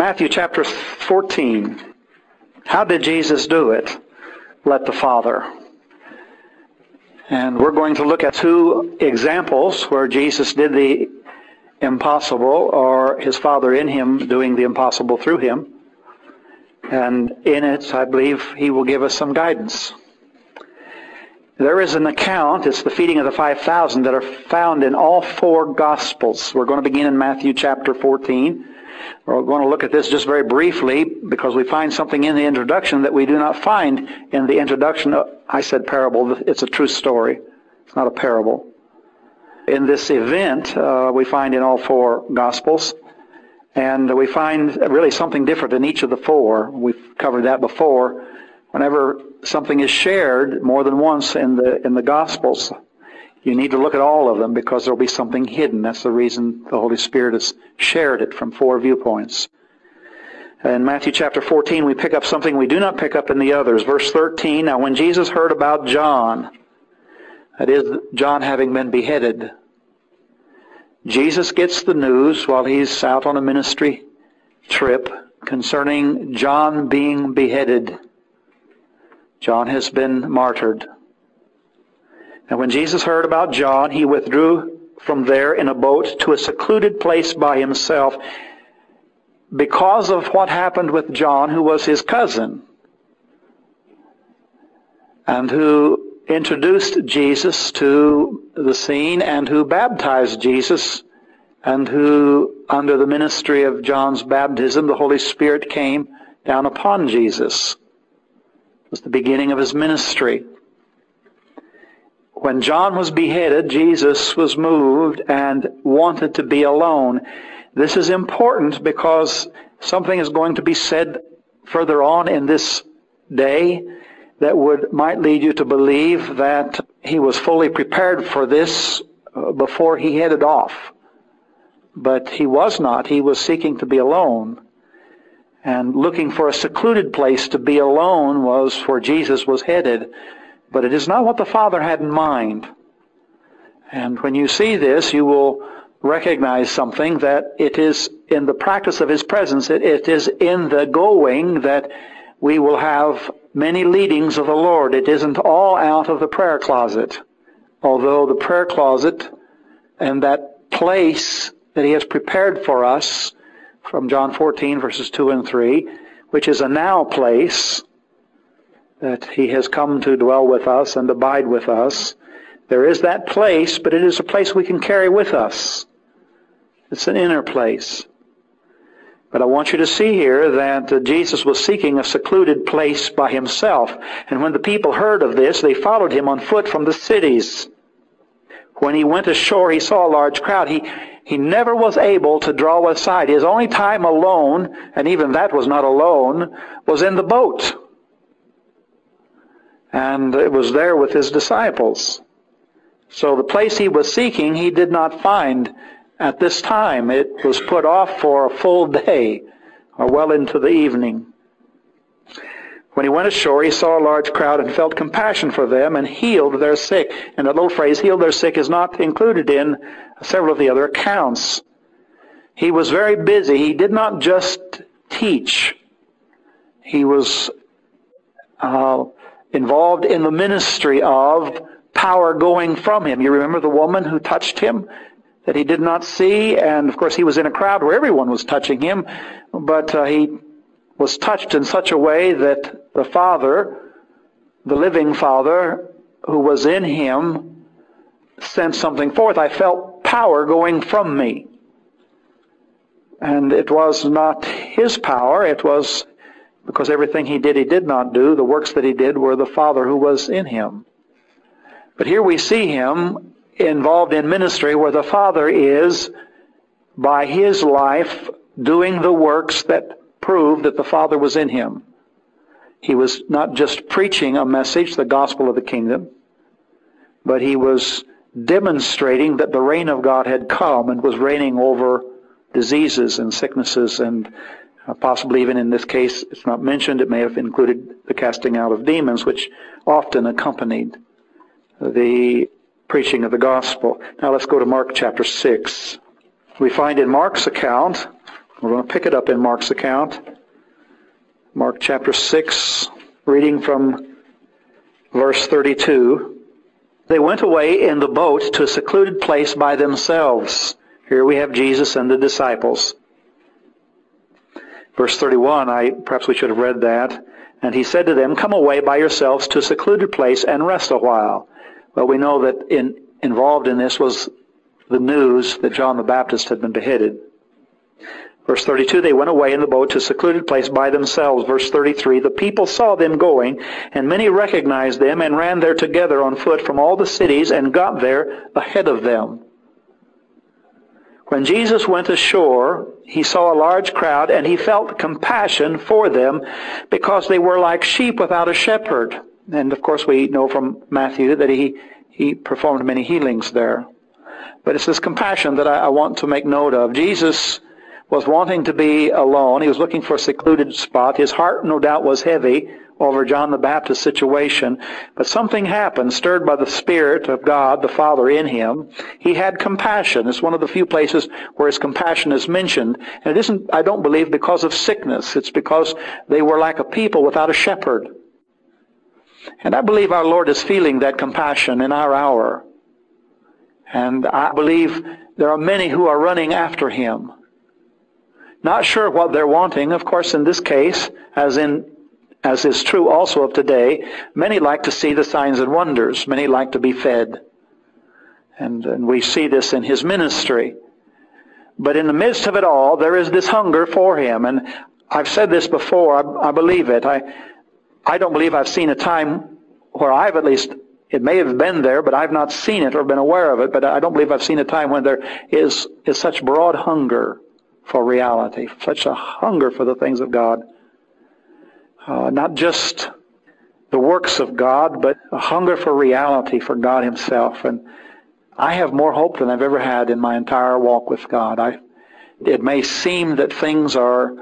Matthew chapter 14. How did Jesus do it? Let the Father. And we're going to look at two examples where Jesus did the impossible or his Father in him doing the impossible through him. And in it, I believe he will give us some guidance. There is an account, it's the feeding of the 5,000 that are found in all four Gospels. We're going to begin in Matthew chapter 14. We're going to look at this just very briefly because we find something in the introduction that we do not find in the introduction. I said parable. It's a true story. It's not a parable. In this event, uh, we find in all four Gospels, and we find really something different in each of the four. We've covered that before. Whenever something is shared more than once in the in the Gospels, you need to look at all of them because there'll be something hidden. That's the reason the Holy Spirit has shared it from four viewpoints. In Matthew chapter 14, we pick up something we do not pick up in the others. Verse 13, now when Jesus heard about John, that is, John having been beheaded, Jesus gets the news while he's out on a ministry trip concerning John being beheaded. John has been martyred. And when Jesus heard about John, he withdrew from there in a boat to a secluded place by himself because of what happened with John, who was his cousin, and who introduced Jesus to the scene and who baptized Jesus and who, under the ministry of John's baptism, the Holy Spirit came down upon Jesus. It was the beginning of his ministry. When John was beheaded, Jesus was moved and wanted to be alone. This is important because something is going to be said further on in this day that would might lead you to believe that he was fully prepared for this uh, before he headed off. But he was not. He was seeking to be alone. And looking for a secluded place to be alone was where Jesus was headed. But it is not what the Father had in mind. And when you see this, you will recognize something that it is in the practice of His presence, it, it is in the going that we will have many leadings of the Lord. It isn't all out of the prayer closet. Although the prayer closet and that place that He has prepared for us from John 14 verses 2 and 3, which is a now place, that He has come to dwell with us and abide with us. There is that place, but it is a place we can carry with us. It's an inner place. But I want you to see here that Jesus was seeking a secluded place by himself. And when the people heard of this, they followed him on foot from the cities. When he went ashore, he saw a large crowd. He, he never was able to draw aside. His only time alone, and even that was not alone, was in the boat and it was there with his disciples. So the place he was seeking, he did not find at this time. It was put off for a full day, or well into the evening. When he went ashore, he saw a large crowd and felt compassion for them and healed their sick. And the little phrase, healed their sick, is not included in several of the other accounts. He was very busy. He did not just teach. He was uh, involved in the ministry of power going from him. You remember the woman who touched him that he did not see? And of course, he was in a crowd where everyone was touching him, but uh, he was touched in such a way that the Father, the living Father, who was in him, sent something forth. I felt power going from me. And it was not his power, it was because everything he did, he did not do. The works that he did were the Father who was in him. But here we see him involved in ministry where the Father is, by his life, doing the works that prove that the Father was in him. He was not just preaching a message, the gospel of the kingdom, but he was demonstrating that the reign of God had come and was reigning over diseases and sicknesses and uh, possibly even in this case, it's not mentioned. It may have included the casting out of demons, which often accompanied the preaching of the gospel. Now let's go to Mark chapter 6. We find in Mark's account We're going to pick it up in Mark's account. Mark chapter 6, reading from verse 32. They went away in the boat to a secluded place by themselves. Here we have Jesus and the disciples. Verse 31, I, perhaps we should have read that. And he said to them, Come away by yourselves to a secluded place and rest a while. Well, we know that in, involved in this was the news that John the Baptist had been beheaded. Verse 32, they went away in the boat to a secluded place by themselves. Verse 33, the people saw them going, and many recognized them and ran there together on foot from all the cities and got there ahead of them. When Jesus went ashore, he saw a large crowd and he felt compassion for them because they were like sheep without a shepherd. And of course we know from Matthew that he, he performed many healings there. But it's this compassion that I, I want to make note of. Jesus was wanting to be alone. He was looking for a secluded spot. His heart, no doubt, was heavy over John the Baptist's situation, but something happened, stirred by the Spirit of God, the Father in him. He had compassion. It's one of the few places where his compassion is mentioned. And it isn't, I don't believe, because of sickness. It's because they were like a people without a shepherd. And I believe our Lord is feeling that compassion in our hour. And I believe there are many who are running after him. Not sure what they're wanting. Of course, in this case, as in as is true also of today, many like to see the signs and wonders. Many like to be fed. And, and we see this in his ministry. But in the midst of it all, there is this hunger for him. And I've said this before. I, I believe it. I, I don't believe I've seen a time where I've at least, it may have been there, but I've not seen it or been aware of it. But I don't believe I've seen a time when there is, is such broad hunger for reality, such a hunger for the things of God uh, not just the works of God, but a hunger for reality for God Himself. And I have more hope than I've ever had in my entire walk with God. I, it may seem that things are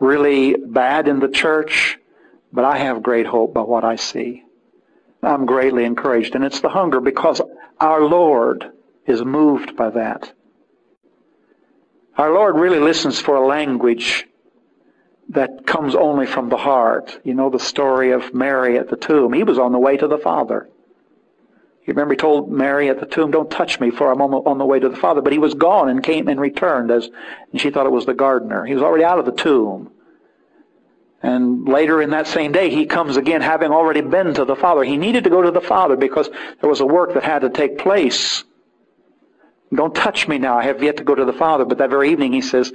really bad in the church, but I have great hope by what I see. I'm greatly encouraged, and it's the hunger because our Lord is moved by that. Our Lord really listens for a language that comes only from the heart. You know the story of Mary at the tomb. He was on the way to the Father. You remember he told Mary at the tomb, don't touch me for I'm on the way to the Father. But he was gone and came and returned as, and she thought it was the gardener. He was already out of the tomb. And later in that same day, he comes again having already been to the Father. He needed to go to the Father because there was a work that had to take place. Don't touch me now. I have yet to go to the Father. But that very evening he says,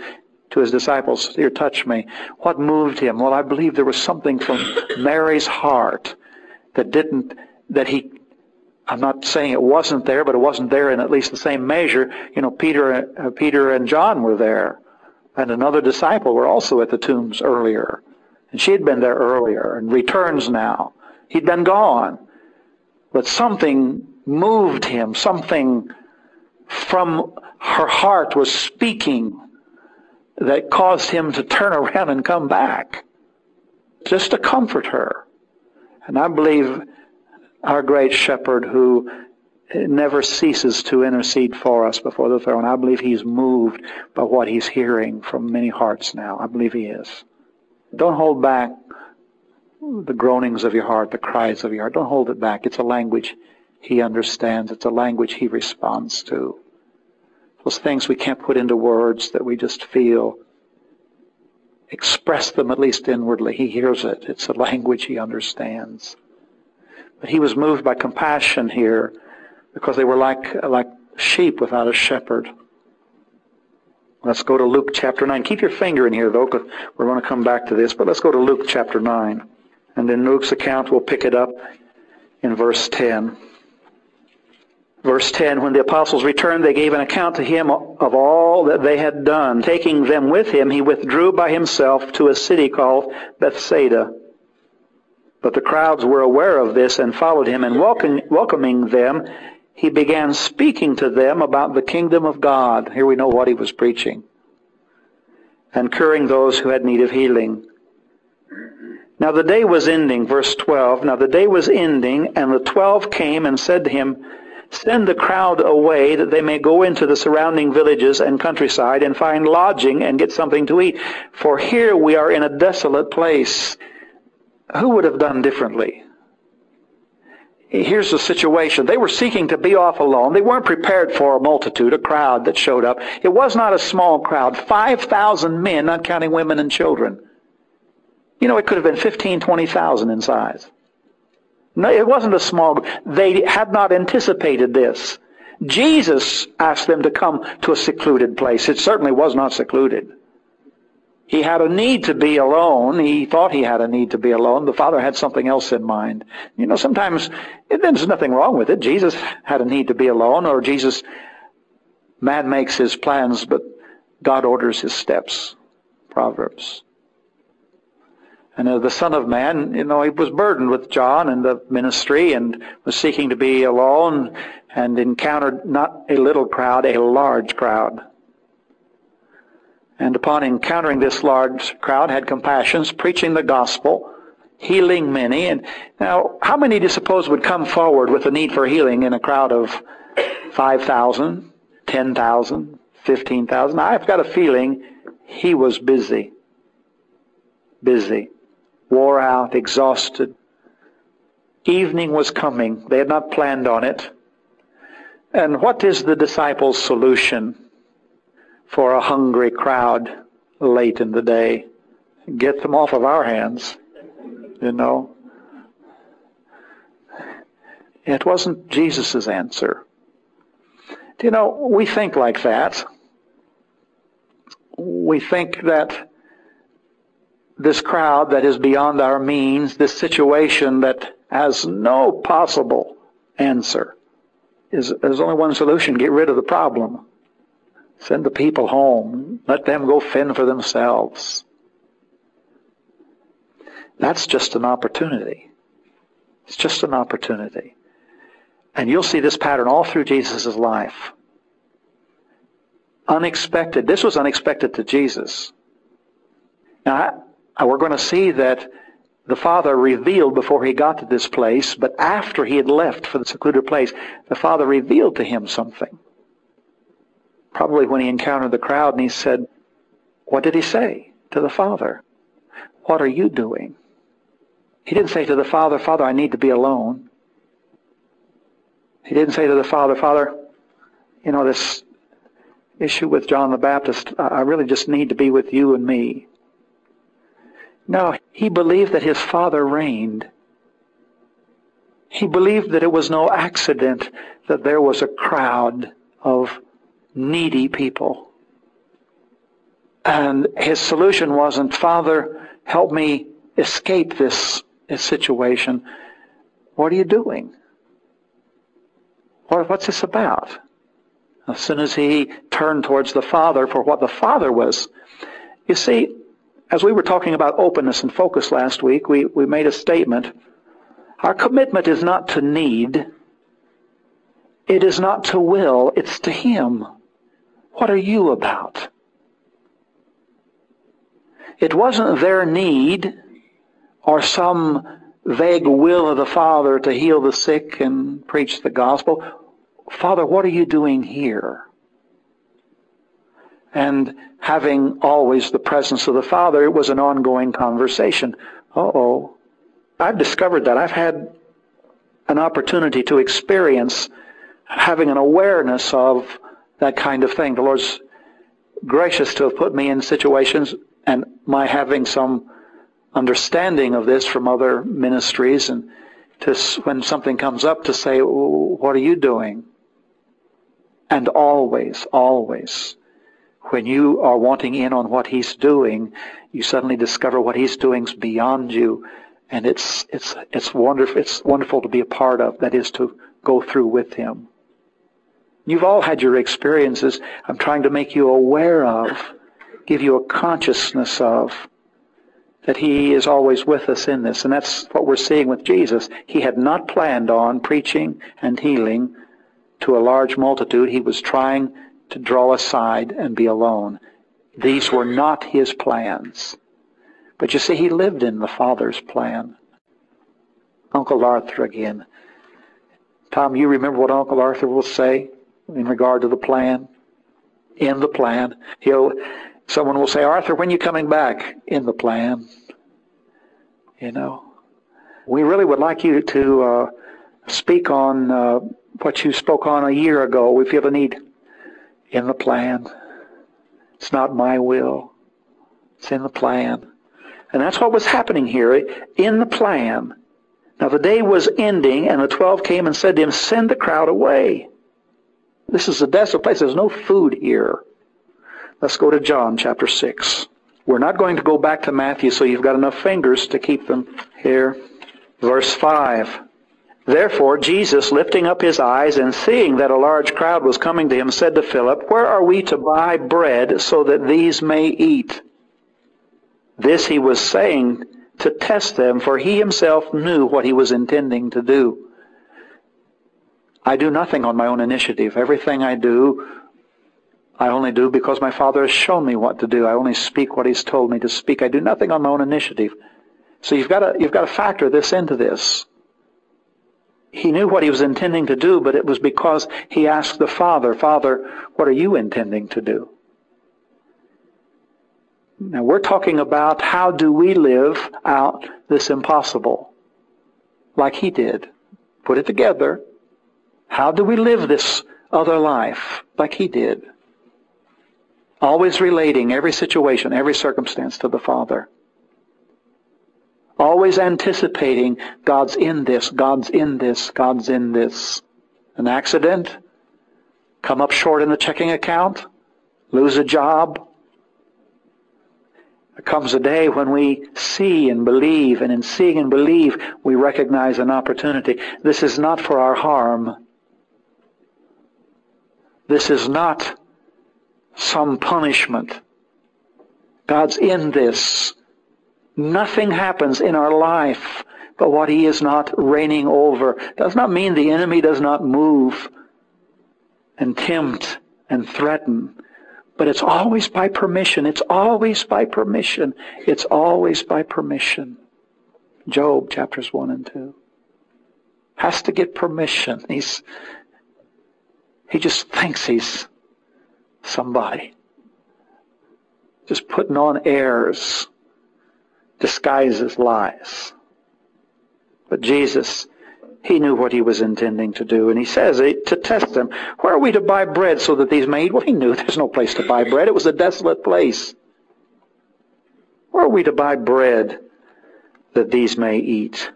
to his disciples, Here, touch me. What moved him? Well, I believe there was something from Mary's heart that didn't, that he, I'm not saying it wasn't there, but it wasn't there in at least the same measure. You know, Peter, uh, Peter and John were there. And another disciple were also at the tombs earlier. And she had been there earlier and returns now. He'd been gone. But something moved him. Something from her heart was speaking that caused him to turn around and come back just to comfort her. And I believe our great shepherd who never ceases to intercede for us before the throne, I believe he's moved by what he's hearing from many hearts now. I believe he is. Don't hold back the groanings of your heart, the cries of your heart. Don't hold it back. It's a language he understands. It's a language he responds to. Those things we can't put into words that we just feel. Express them at least inwardly. He hears it. It's a language he understands. But he was moved by compassion here because they were like, like sheep without a shepherd. Let's go to Luke chapter 9. Keep your finger in here though, because we're going to come back to this. But let's go to Luke chapter 9. And in Luke's account, we'll pick it up in verse 10. Verse 10, when the apostles returned, they gave an account to him of all that they had done. Taking them with him, he withdrew by himself to a city called Bethsaida. But the crowds were aware of this and followed him, and welcoming them, he began speaking to them about the kingdom of God. Here we know what he was preaching. And curing those who had need of healing. Now the day was ending, verse 12. Now the day was ending, and the twelve came and said to him, Send the crowd away that they may go into the surrounding villages and countryside and find lodging and get something to eat. For here we are in a desolate place. Who would have done differently? Here's the situation. They were seeking to be off alone. They weren't prepared for a multitude, a crowd that showed up. It was not a small crowd. 5,000 men, not counting women and children. You know, it could have been 15, 20,000 in size. No, it wasn't a small, group. they had not anticipated this. Jesus asked them to come to a secluded place. It certainly was not secluded. He had a need to be alone. He thought he had a need to be alone. The Father had something else in mind. You know, sometimes there's nothing wrong with it. Jesus had a need to be alone, or Jesus, man makes his plans, but God orders his steps. Proverbs. And uh, the Son of Man, you know, he was burdened with John and the ministry and was seeking to be alone and encountered not a little crowd, a large crowd. And upon encountering this large crowd, had compassion, preaching the gospel, healing many. And now, how many do you suppose would come forward with a need for healing in a crowd of 5,000, 10,000, 15,000? I've got a feeling he was busy. Busy wore out, exhausted. Evening was coming. They had not planned on it. And what is the disciples' solution for a hungry crowd late in the day? Get them off of our hands, you know. It wasn't Jesus' answer. Do you know, we think like that. We think that this crowd that is beyond our means, this situation that has no possible answer, is there's only one solution: get rid of the problem. Send the people home. Let them go fend for themselves. That's just an opportunity. It's just an opportunity. And you'll see this pattern all through Jesus' life. Unexpected. This was unexpected to Jesus. Now, and we're going to see that the Father revealed before he got to this place, but after he had left for the secluded place, the Father revealed to him something. Probably when he encountered the crowd and he said, What did he say to the Father? What are you doing? He didn't say to the Father, Father, I need to be alone. He didn't say to the Father, Father, you know, this issue with John the Baptist, I really just need to be with you and me. No, he believed that his father reigned. He believed that it was no accident that there was a crowd of needy people. And his solution wasn't, Father, help me escape this, situation. What are you doing? What, what's this about? As soon as he turned towards the Father for what the Father was, you see, as we were talking about openness and focus last week, we, we made a statement. Our commitment is not to need. It is not to will. It's to Him. What are you about? It wasn't their need or some vague will of the Father to heal the sick and preach the gospel. Father, what are you doing here? And having always the presence of the Father, it was an ongoing conversation. Uh-oh. I've discovered that. I've had an opportunity to experience having an awareness of that kind of thing. The Lord's gracious to have put me in situations and my having some understanding of this from other ministries and to when something comes up to say, what are you doing? And always, always when you are wanting in on what he's doing, you suddenly discover what he's doing is beyond you, and it's it's it's wonderful. It's wonderful to be a part of. That is to go through with him. You've all had your experiences. I'm trying to make you aware of, give you a consciousness of that he is always with us in this, and that's what we're seeing with Jesus. He had not planned on preaching and healing to a large multitude. He was trying to draw aside and be alone. These were not his plans. But you see, he lived in the Father's plan. Uncle Arthur again. Tom, you remember what Uncle Arthur will say in regard to the plan? In the plan. He'll, someone will say, Arthur, when are you coming back? In the plan. You know. We really would like you to uh, speak on uh, what you spoke on a year ago. We feel the need in the plan. It's not my will. It's in the plan. And that's what was happening here eh? in the plan. Now the day was ending, and the twelve came and said to him, Send the crowd away. This is a desolate place. There's no food here. Let's go to John chapter 6. We're not going to go back to Matthew, so you've got enough fingers to keep them here. Verse 5. Therefore Jesus, lifting up his eyes and seeing that a large crowd was coming to him, said to Philip, Where are we to buy bread so that these may eat? This he was saying to test them, for he himself knew what he was intending to do. I do nothing on my own initiative. Everything I do, I only do because my Father has shown me what to do. I only speak what He's told me to speak. I do nothing on my own initiative. So you've got to, you've got to factor this into this. He knew what he was intending to do, but it was because he asked the Father, Father, what are you intending to do? Now we're talking about how do we live out this impossible like he did. Put it together. How do we live this other life like he did? Always relating every situation, every circumstance to the Father. Always anticipating God's in this, God's in this, God's in this. An accident? Come up short in the checking account? Lose a job? There comes a day when we see and believe, and in seeing and believe, we recognize an opportunity. This is not for our harm. This is not some punishment. God's in this. Nothing happens in our life but what He is not reigning over. Does not mean the enemy does not move and tempt and threaten. But it's always by permission. It's always by permission. It's always by permission. Job chapters 1 and 2. Has to get permission. He's, he just thinks he's somebody. Just putting on airs, disguises lies. But Jesus he knew what he was intending to do. And he says to test them, where are we to buy bread so that these may eat? Well, he knew there's no place to buy bread. It was a desolate place. Where are we to buy bread that these may eat?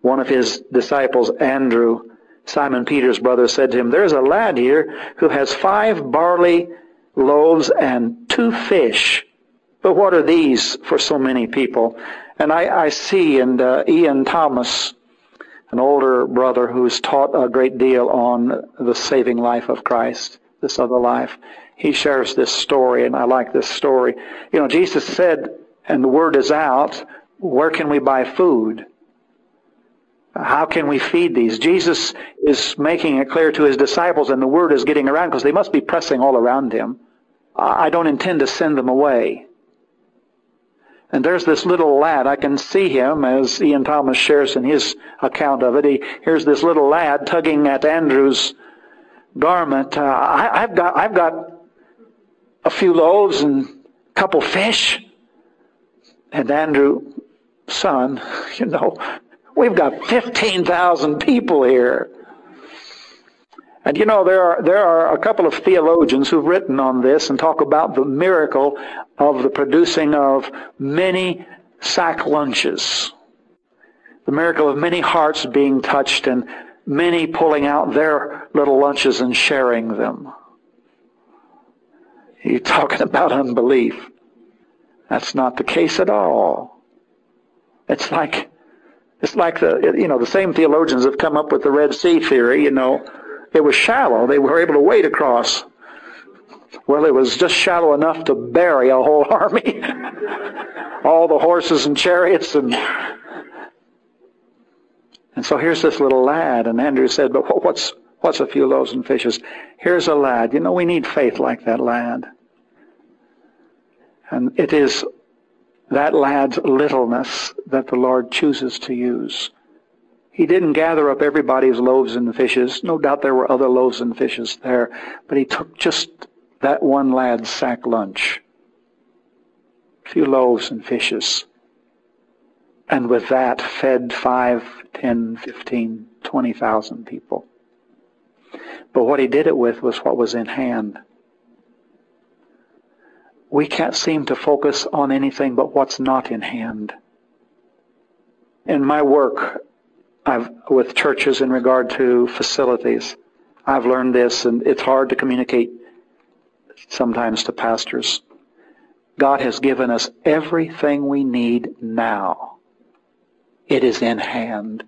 One of his disciples, Andrew, Simon Peter's brother, said to him, There's a lad here who has five barley loaves and two fish. But what are these for so many people? And I, I see, and uh, Ian Thomas, an older brother who's taught a great deal on the saving life of Christ, this other life. He shares this story, and I like this story. You know, Jesus said, and the word is out, where can we buy food? How can we feed these? Jesus is making it clear to his disciples, and the word is getting around because they must be pressing all around him. I don't intend to send them away. And there's this little lad. I can see him as Ian Thomas shares in his account of it. He, here's this little lad tugging at Andrew's garment. Uh, I, I've got, I've got a few loaves and a couple fish. And Andrew, son, you know, we've got 15,000 people here. And you know, there are, there are a couple of theologians who've written on this and talk about the miracle of the producing of many sack lunches. The miracle of many hearts being touched and many pulling out their little lunches and sharing them. You're talking about unbelief. That's not the case at all. It's like, it's like the, you know, the same theologians have come up with the Red Sea theory, you know, it was shallow. They were able to wade across. Well, it was just shallow enough to bury a whole army. All the horses and chariots and and so here's this little lad, and Andrew said, but what's what's a few loaves and fishes? Here's a lad. You know, we need faith like that lad. And it is that lad's littleness that the Lord chooses to use. He didn't gather up everybody's loaves and fishes. No doubt there were other loaves and fishes there, but he took just that one lad's sack lunch. A few loaves and fishes. And with that fed five, ten, fifteen, twenty thousand people. But what he did it with was what was in hand. We can't seem to focus on anything but what's not in hand. In my work I've, with churches in regard to facilities, I've learned this, and it's hard to communicate sometimes to pastors. God has given us everything we need now. It is in hand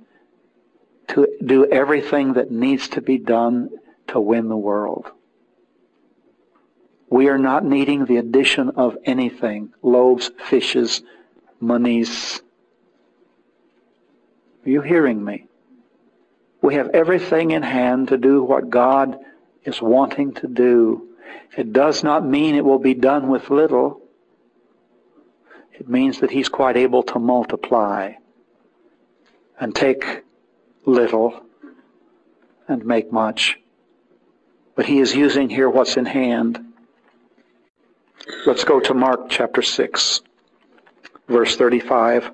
to do everything that needs to be done to win the world. We are not needing the addition of anything loaves, fishes, monies. Are you hearing me? We have everything in hand to do what God is wanting to do. It does not mean it will be done with little. It means that He's quite able to multiply and take little and make much. But he is using here what's in hand. Let's go to Mark chapter 6, verse 35.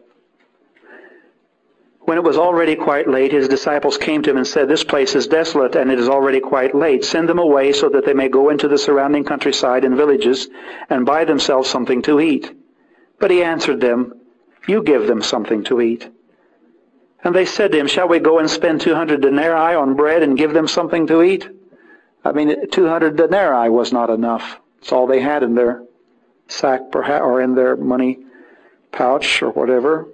When it was already quite late, his disciples came to him and said, This place is desolate, and it is already quite late. Send them away so that they may go into the surrounding countryside and villages and buy themselves something to eat. But he answered them, You give them something to eat. And they said to him, Shall we go and spend 200 denarii on bread and give them something to eat? I mean, 200 denarii was not enough. It's all they had in their sack perhaps, or in their money pouch or whatever.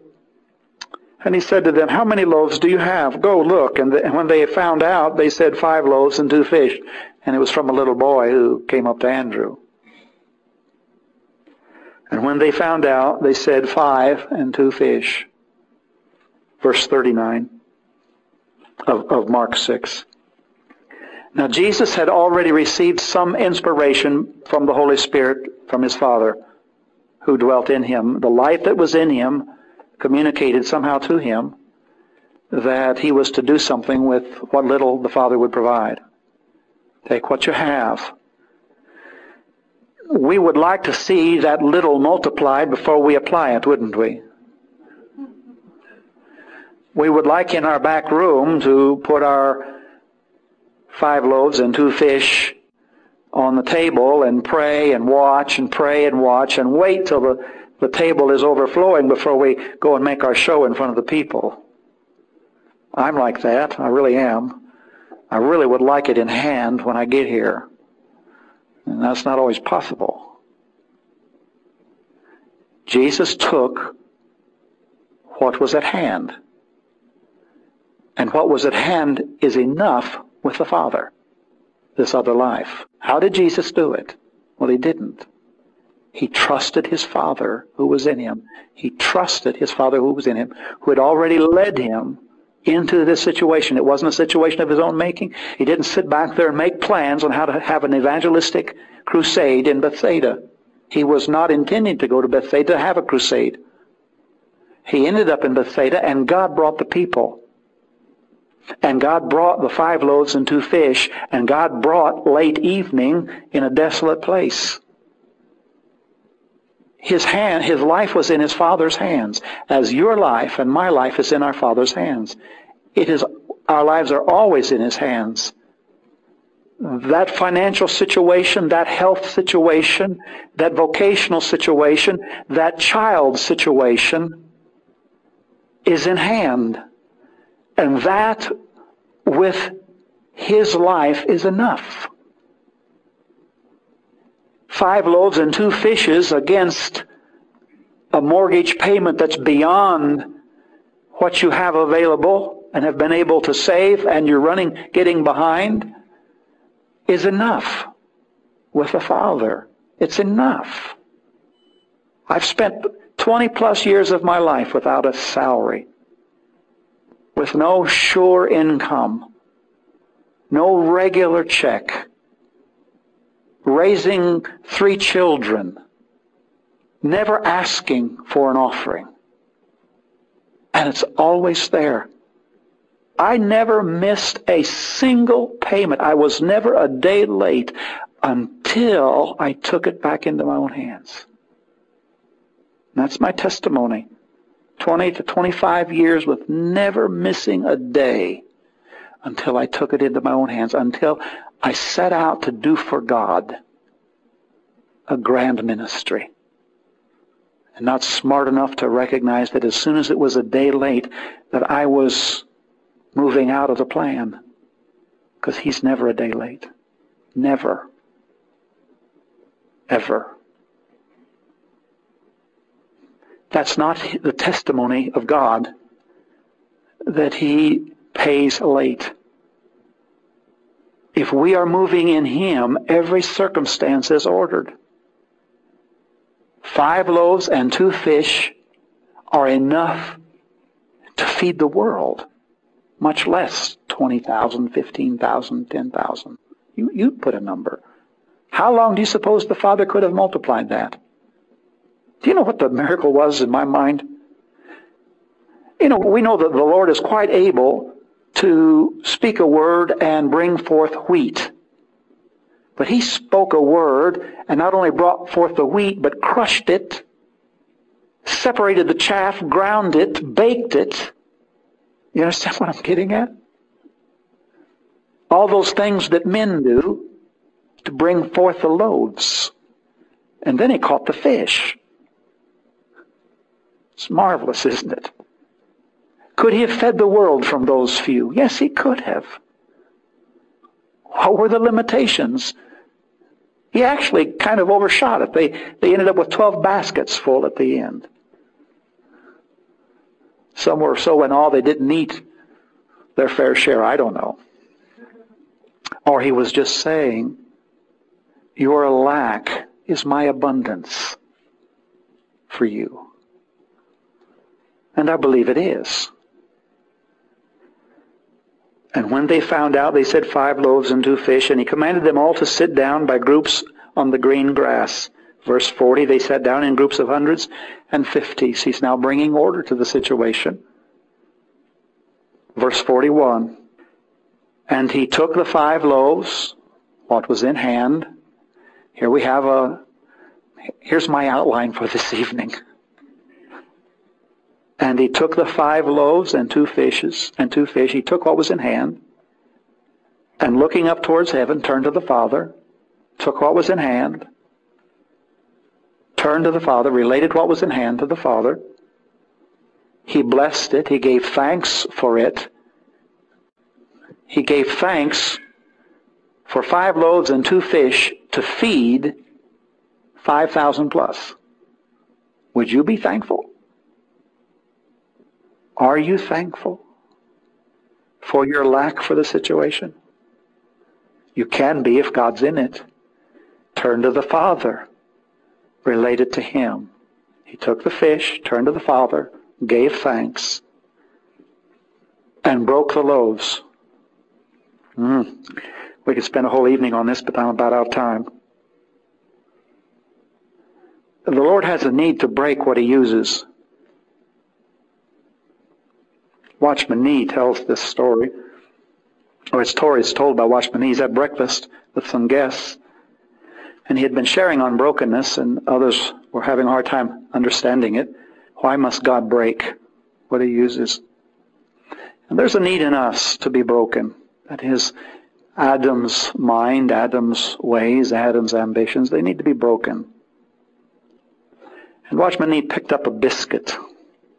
And he said to them, How many loaves do you have? Go look. And, the, and when they found out, they said, Five loaves and two fish. And it was from a little boy who came up to Andrew. And when they found out, they said, Five and two fish verse 39 of, of Mark 6. Now, Jesus had already received some inspiration from the Holy Spirit from his Father who dwelt in him. The life that was in him communicated somehow to him that he was to do something with what little the Father would provide. Take what you have. We would like to see that little multiplied before we apply it, wouldn't we? we would like in our back room to put our five loaves and two fish on the table and pray and watch and pray and watch and wait till the, the table is overflowing before we go and make our show in front of the people. I'm like that. I really am. I really would like it in hand when I get here. And that's not always possible. Jesus took what was at hand and what was at hand is enough with the Father, this other life. How did Jesus do it? Well, he didn't. He trusted his Father who was in him. He trusted his Father who was in him, who had already led him into this situation. It wasn't a situation of his own making. He didn't sit back there and make plans on how to have an evangelistic crusade in Bethsaida. He was not intending to go to Bethsaida to have a crusade. He ended up in Bethsaida and God brought the people. And God brought the five loaves and two fish, and God brought late evening in a desolate place. His hand, his life was in his Father's hands, as your life and my life is in our Father's hands. It is, our lives are always in his hands. That financial situation, that health situation, that vocational situation, that child situation is in hand. And that with his life is enough. Five loaves and two fishes against a mortgage payment that's beyond what you have available and have been able to save and you're running, getting behind is enough with a father. It's enough. I've spent 20 plus years of my life without a salary with no sure income, no regular check, raising three children, never asking for an offering. And it's always there. I never missed a single payment. I was never a day late until I took it back into my own hands. That's my testimony. 20 to 25 years with never missing a day until I took it into my own hands, until I set out to do for God a grand ministry. And not smart enough to recognize that as soon as it was a day late, that I was moving out of the plan. Because he's never a day late. Never. Ever. That's not the testimony of God that he pays late. If we are moving in him, every circumstance is ordered. Five loaves and two fish are enough to feed the world, much less 20,000, 15,000, 10,000. You, you put a number. How long do you suppose the Father could have multiplied that? Do you know what the miracle was in my mind? You know, we know that the Lord is quite able to speak a word and bring forth wheat. But he spoke a word and not only brought forth the wheat, but crushed it, separated the chaff, ground it, baked it. You understand what I'm getting at? All those things that men do to bring forth the loaves. And then he caught the fish. It's marvelous, isn't it? Could he have fed the world from those few? Yes, he could have. What were the limitations? He actually kind of overshot it. They, they ended up with 12 baskets full at the end. Some were so in awe they didn't eat their fair share. I don't know. Or he was just saying, Your lack is my abundance for you. And I believe it is. And when they found out, they said five loaves and two fish, and he commanded them all to sit down by groups on the green grass. Verse 40, they sat down in groups of hundreds and fifties. He's now bringing order to the situation. Verse 41, and he took the five loaves, what was in hand. Here we have a, here's my outline for this evening. And he took the five loaves and two fishes and two fish. He took what was in hand, and looking up towards heaven, turned to the Father, took what was in hand, turned to the Father, related what was in hand to the Father. He blessed it. He gave thanks for it. He gave thanks for five loaves and two fish to feed 5,000 plus. Would you be thankful? Are you thankful for your lack for the situation? You can be if God's in it. Turn to the Father. Relate it to Him. He took the fish, turned to the Father, gave thanks, and broke the loaves. Mm. We could spend a whole evening on this, but I'm about out of time. The Lord has a need to break what He uses. Watchman Nee tells this story, or his story is told by Watchman Nee. He's at breakfast with some guests, and he had been sharing on brokenness, and others were having a hard time understanding it. Why must God break what he uses? And there's a need in us to be broken. That is, Adam's mind, Adam's ways, Adam's ambitions, they need to be broken. And Watchman Nee picked up a biscuit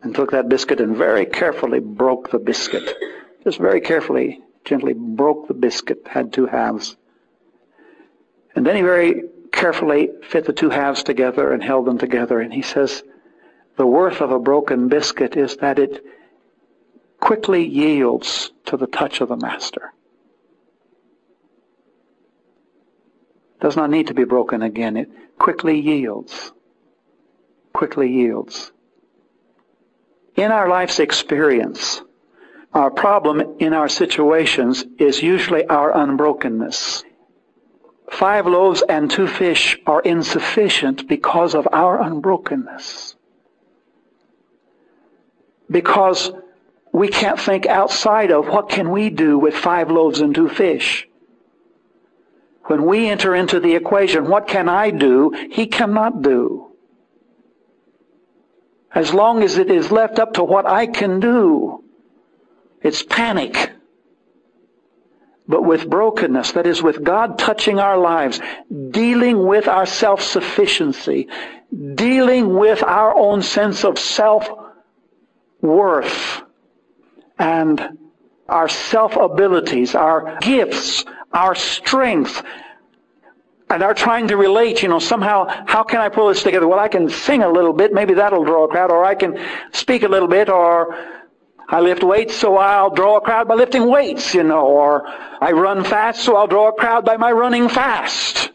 and took that biscuit and very carefully broke the biscuit. Just very carefully, gently broke the biscuit, had two halves. And then he very carefully fit the two halves together and held them together. And he says, the worth of a broken biscuit is that it quickly yields to the touch of the master. Does not need to be broken again. It quickly yields. Quickly yields in our life's experience, our problem in our situations is usually our unbrokenness. Five loaves and two fish are insufficient because of our unbrokenness. Because we can't think outside of what can we do with five loaves and two fish. When we enter into the equation, what can I do? He cannot do. As long as it is left up to what I can do, it's panic. But with brokenness, that is with God touching our lives, dealing with our self-sufficiency, dealing with our own sense of self-worth, and our self-abilities, our gifts, our strength, and are trying to relate, you know, somehow, how can I pull this together? Well, I can sing a little bit, maybe that'll draw a crowd, or I can speak a little bit, or I lift weights, so I'll draw a crowd by lifting weights, you know, or I run fast, so I'll draw a crowd by my running fast.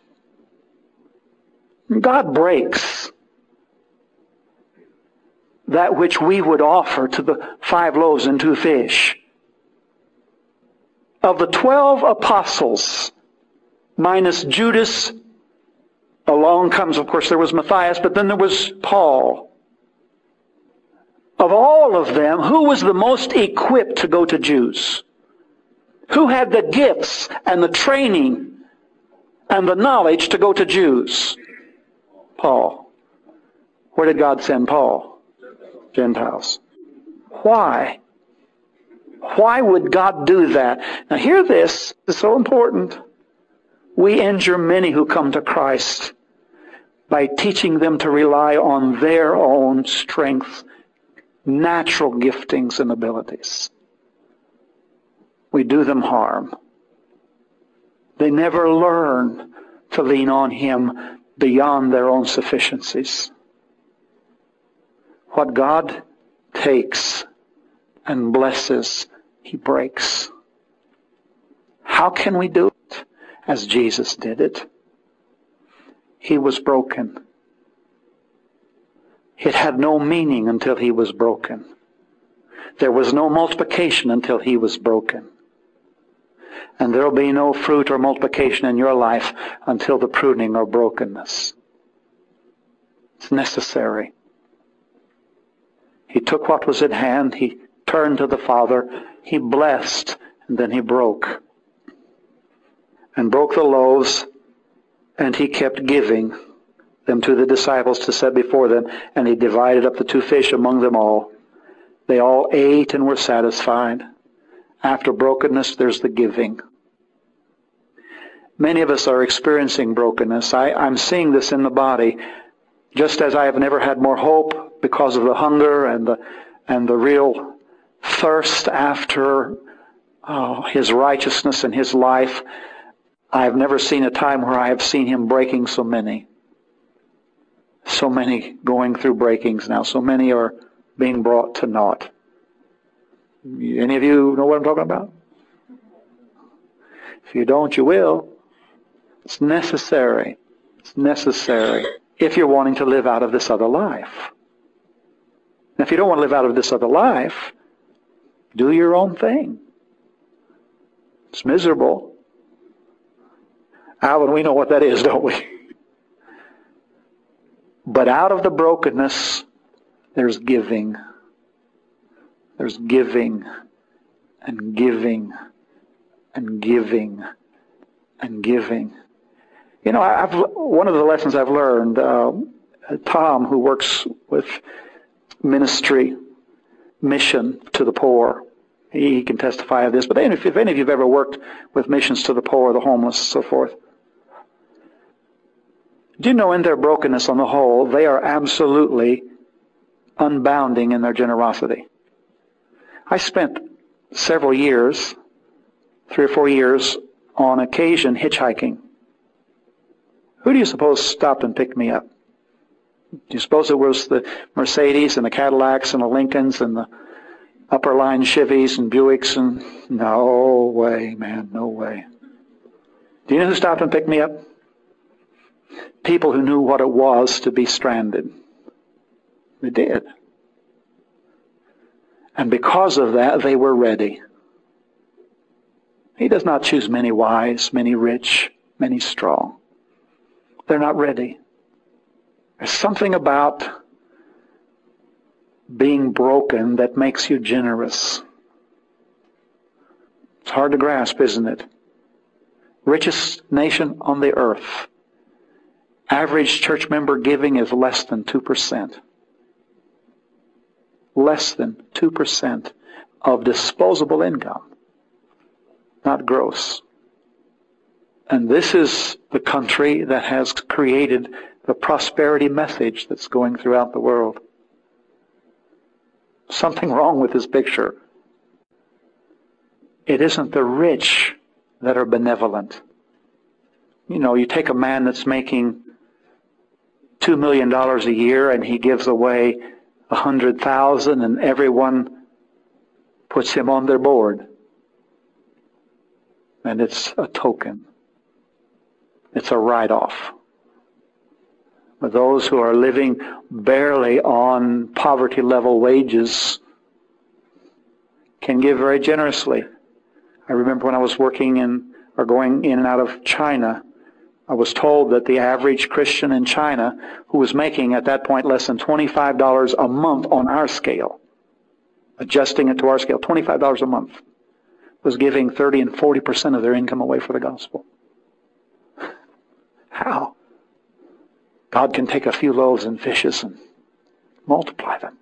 God breaks that which we would offer to the five loaves and two fish. Of the twelve apostles, minus Judas. Along comes, of course, there was Matthias, but then there was Paul. Of all of them, who was the most equipped to go to Jews? Who had the gifts and the training and the knowledge to go to Jews? Paul. Where did God send Paul? Gentiles. Why? Why would God do that? Now hear this. It's so important. We injure many who come to Christ by teaching them to rely on their own strength, natural giftings and abilities. We do them harm. They never learn to lean on Him beyond their own sufficiencies. What God takes and blesses, He breaks. How can we do it? As Jesus did it. He was broken. It had no meaning until he was broken. There was no multiplication until he was broken. And there will be no fruit or multiplication in your life until the pruning or brokenness. It's necessary. He took what was at hand, he turned to the Father, he blessed, and then he broke and broke the loaves, and he kept giving them to the disciples to set before them, and he divided up the two fish among them all. They all ate and were satisfied. After brokenness, there's the giving. Many of us are experiencing brokenness. I, I'm seeing this in the body. Just as I have never had more hope because of the hunger and the, and the real thirst after oh, His righteousness and His life, I have never seen a time where I have seen him breaking so many. So many going through breakings now. So many are being brought to naught. Any of you know what I'm talking about? If you don't, you will. It's necessary. It's necessary if you're wanting to live out of this other life. Now, if you don't want to live out of this other life, do your own thing. It's miserable. Alan, we know what that is, don't we? But out of the brokenness, there's giving. There's giving and giving and giving and giving. You know, I've, one of the lessons I've learned, uh, Tom, who works with ministry, mission to the poor, he can testify of this, but if, if any of you have ever worked with missions to the poor, the homeless, so forth, do you know in their brokenness on the whole, they are absolutely unbounding in their generosity? I spent several years, three or four years, on occasion hitchhiking. Who do you suppose stopped and picked me up? Do you suppose it was the Mercedes and the Cadillacs and the Lincolns and the upper line Chevys and Buicks and no way, man, no way. Do you know who stopped and picked me up? People who knew what it was to be stranded. They did. And because of that, they were ready. He does not choose many wise, many rich, many strong. They're not ready. There's something about being broken that makes you generous. It's hard to grasp, isn't it? Richest nation on the earth. Average church member giving is less than 2%. Less than 2% of disposable income. Not gross. And this is the country that has created the prosperity message that's going throughout the world. Something wrong with this picture. It isn't the rich that are benevolent. You know, you take a man that's making $2 million a year and he gives away a hundred thousand and everyone puts him on their board. And it's a token. It's a write-off. But those who are living barely on poverty level wages can give very generously. I remember when I was working in or going in and out of China, I was told that the average Christian in China who was making at that point less than $25 a month on our scale, adjusting it to our scale, $25 a month, was giving 30 and 40% of their income away for the gospel. How? God can take a few loaves and fishes and multiply them.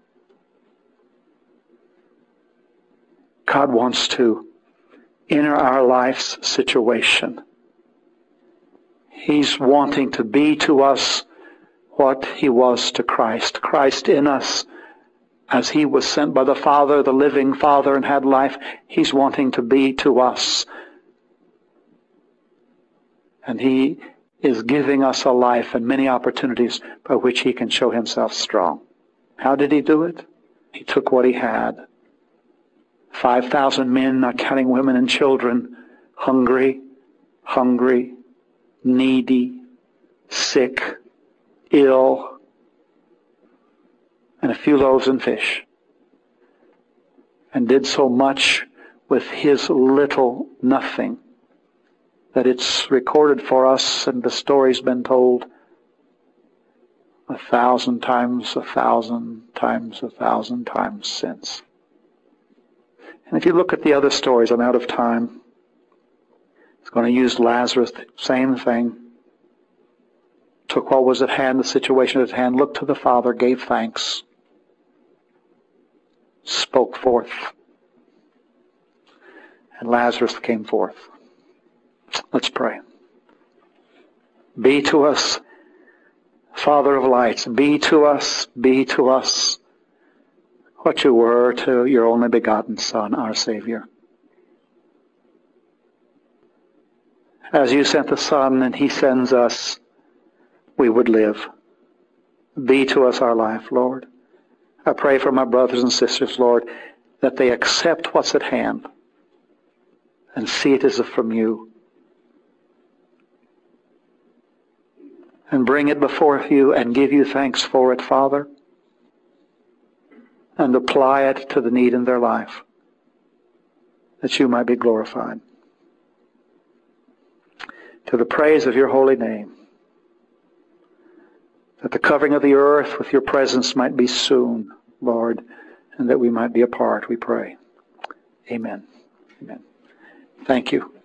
God wants to enter our life's situation. He's wanting to be to us what he was to Christ. Christ in us as he was sent by the Father, the living Father, and had life. He's wanting to be to us. And he is giving us a life and many opportunities by which he can show himself strong. How did he do it? He took what he had. 5,000 men, not counting women and children, hungry, hungry, needy, sick, ill, and a few loaves and fish. And did so much with his little nothing that it's recorded for us and the story's been told a thousand times, a thousand times, a thousand times since. And if you look at the other stories, I'm out of time. It's going to use Lazarus, same thing. Took what was at hand, the situation at hand, looked to the Father, gave thanks, spoke forth, and Lazarus came forth. Let's pray. Be to us, Father of lights, be to us, be to us what you were to your only begotten Son, our Savior. As you sent the Son and He sends us, we would live. Be to us our life, Lord. I pray for my brothers and sisters, Lord, that they accept what's at hand and see it as if from you. and bring it before you and give you thanks for it, Father, and apply it to the need in their life, that you might be glorified. To the praise of your holy name, that the covering of the earth with your presence might be soon, Lord, and that we might be a part, we pray. Amen. Amen. Thank you.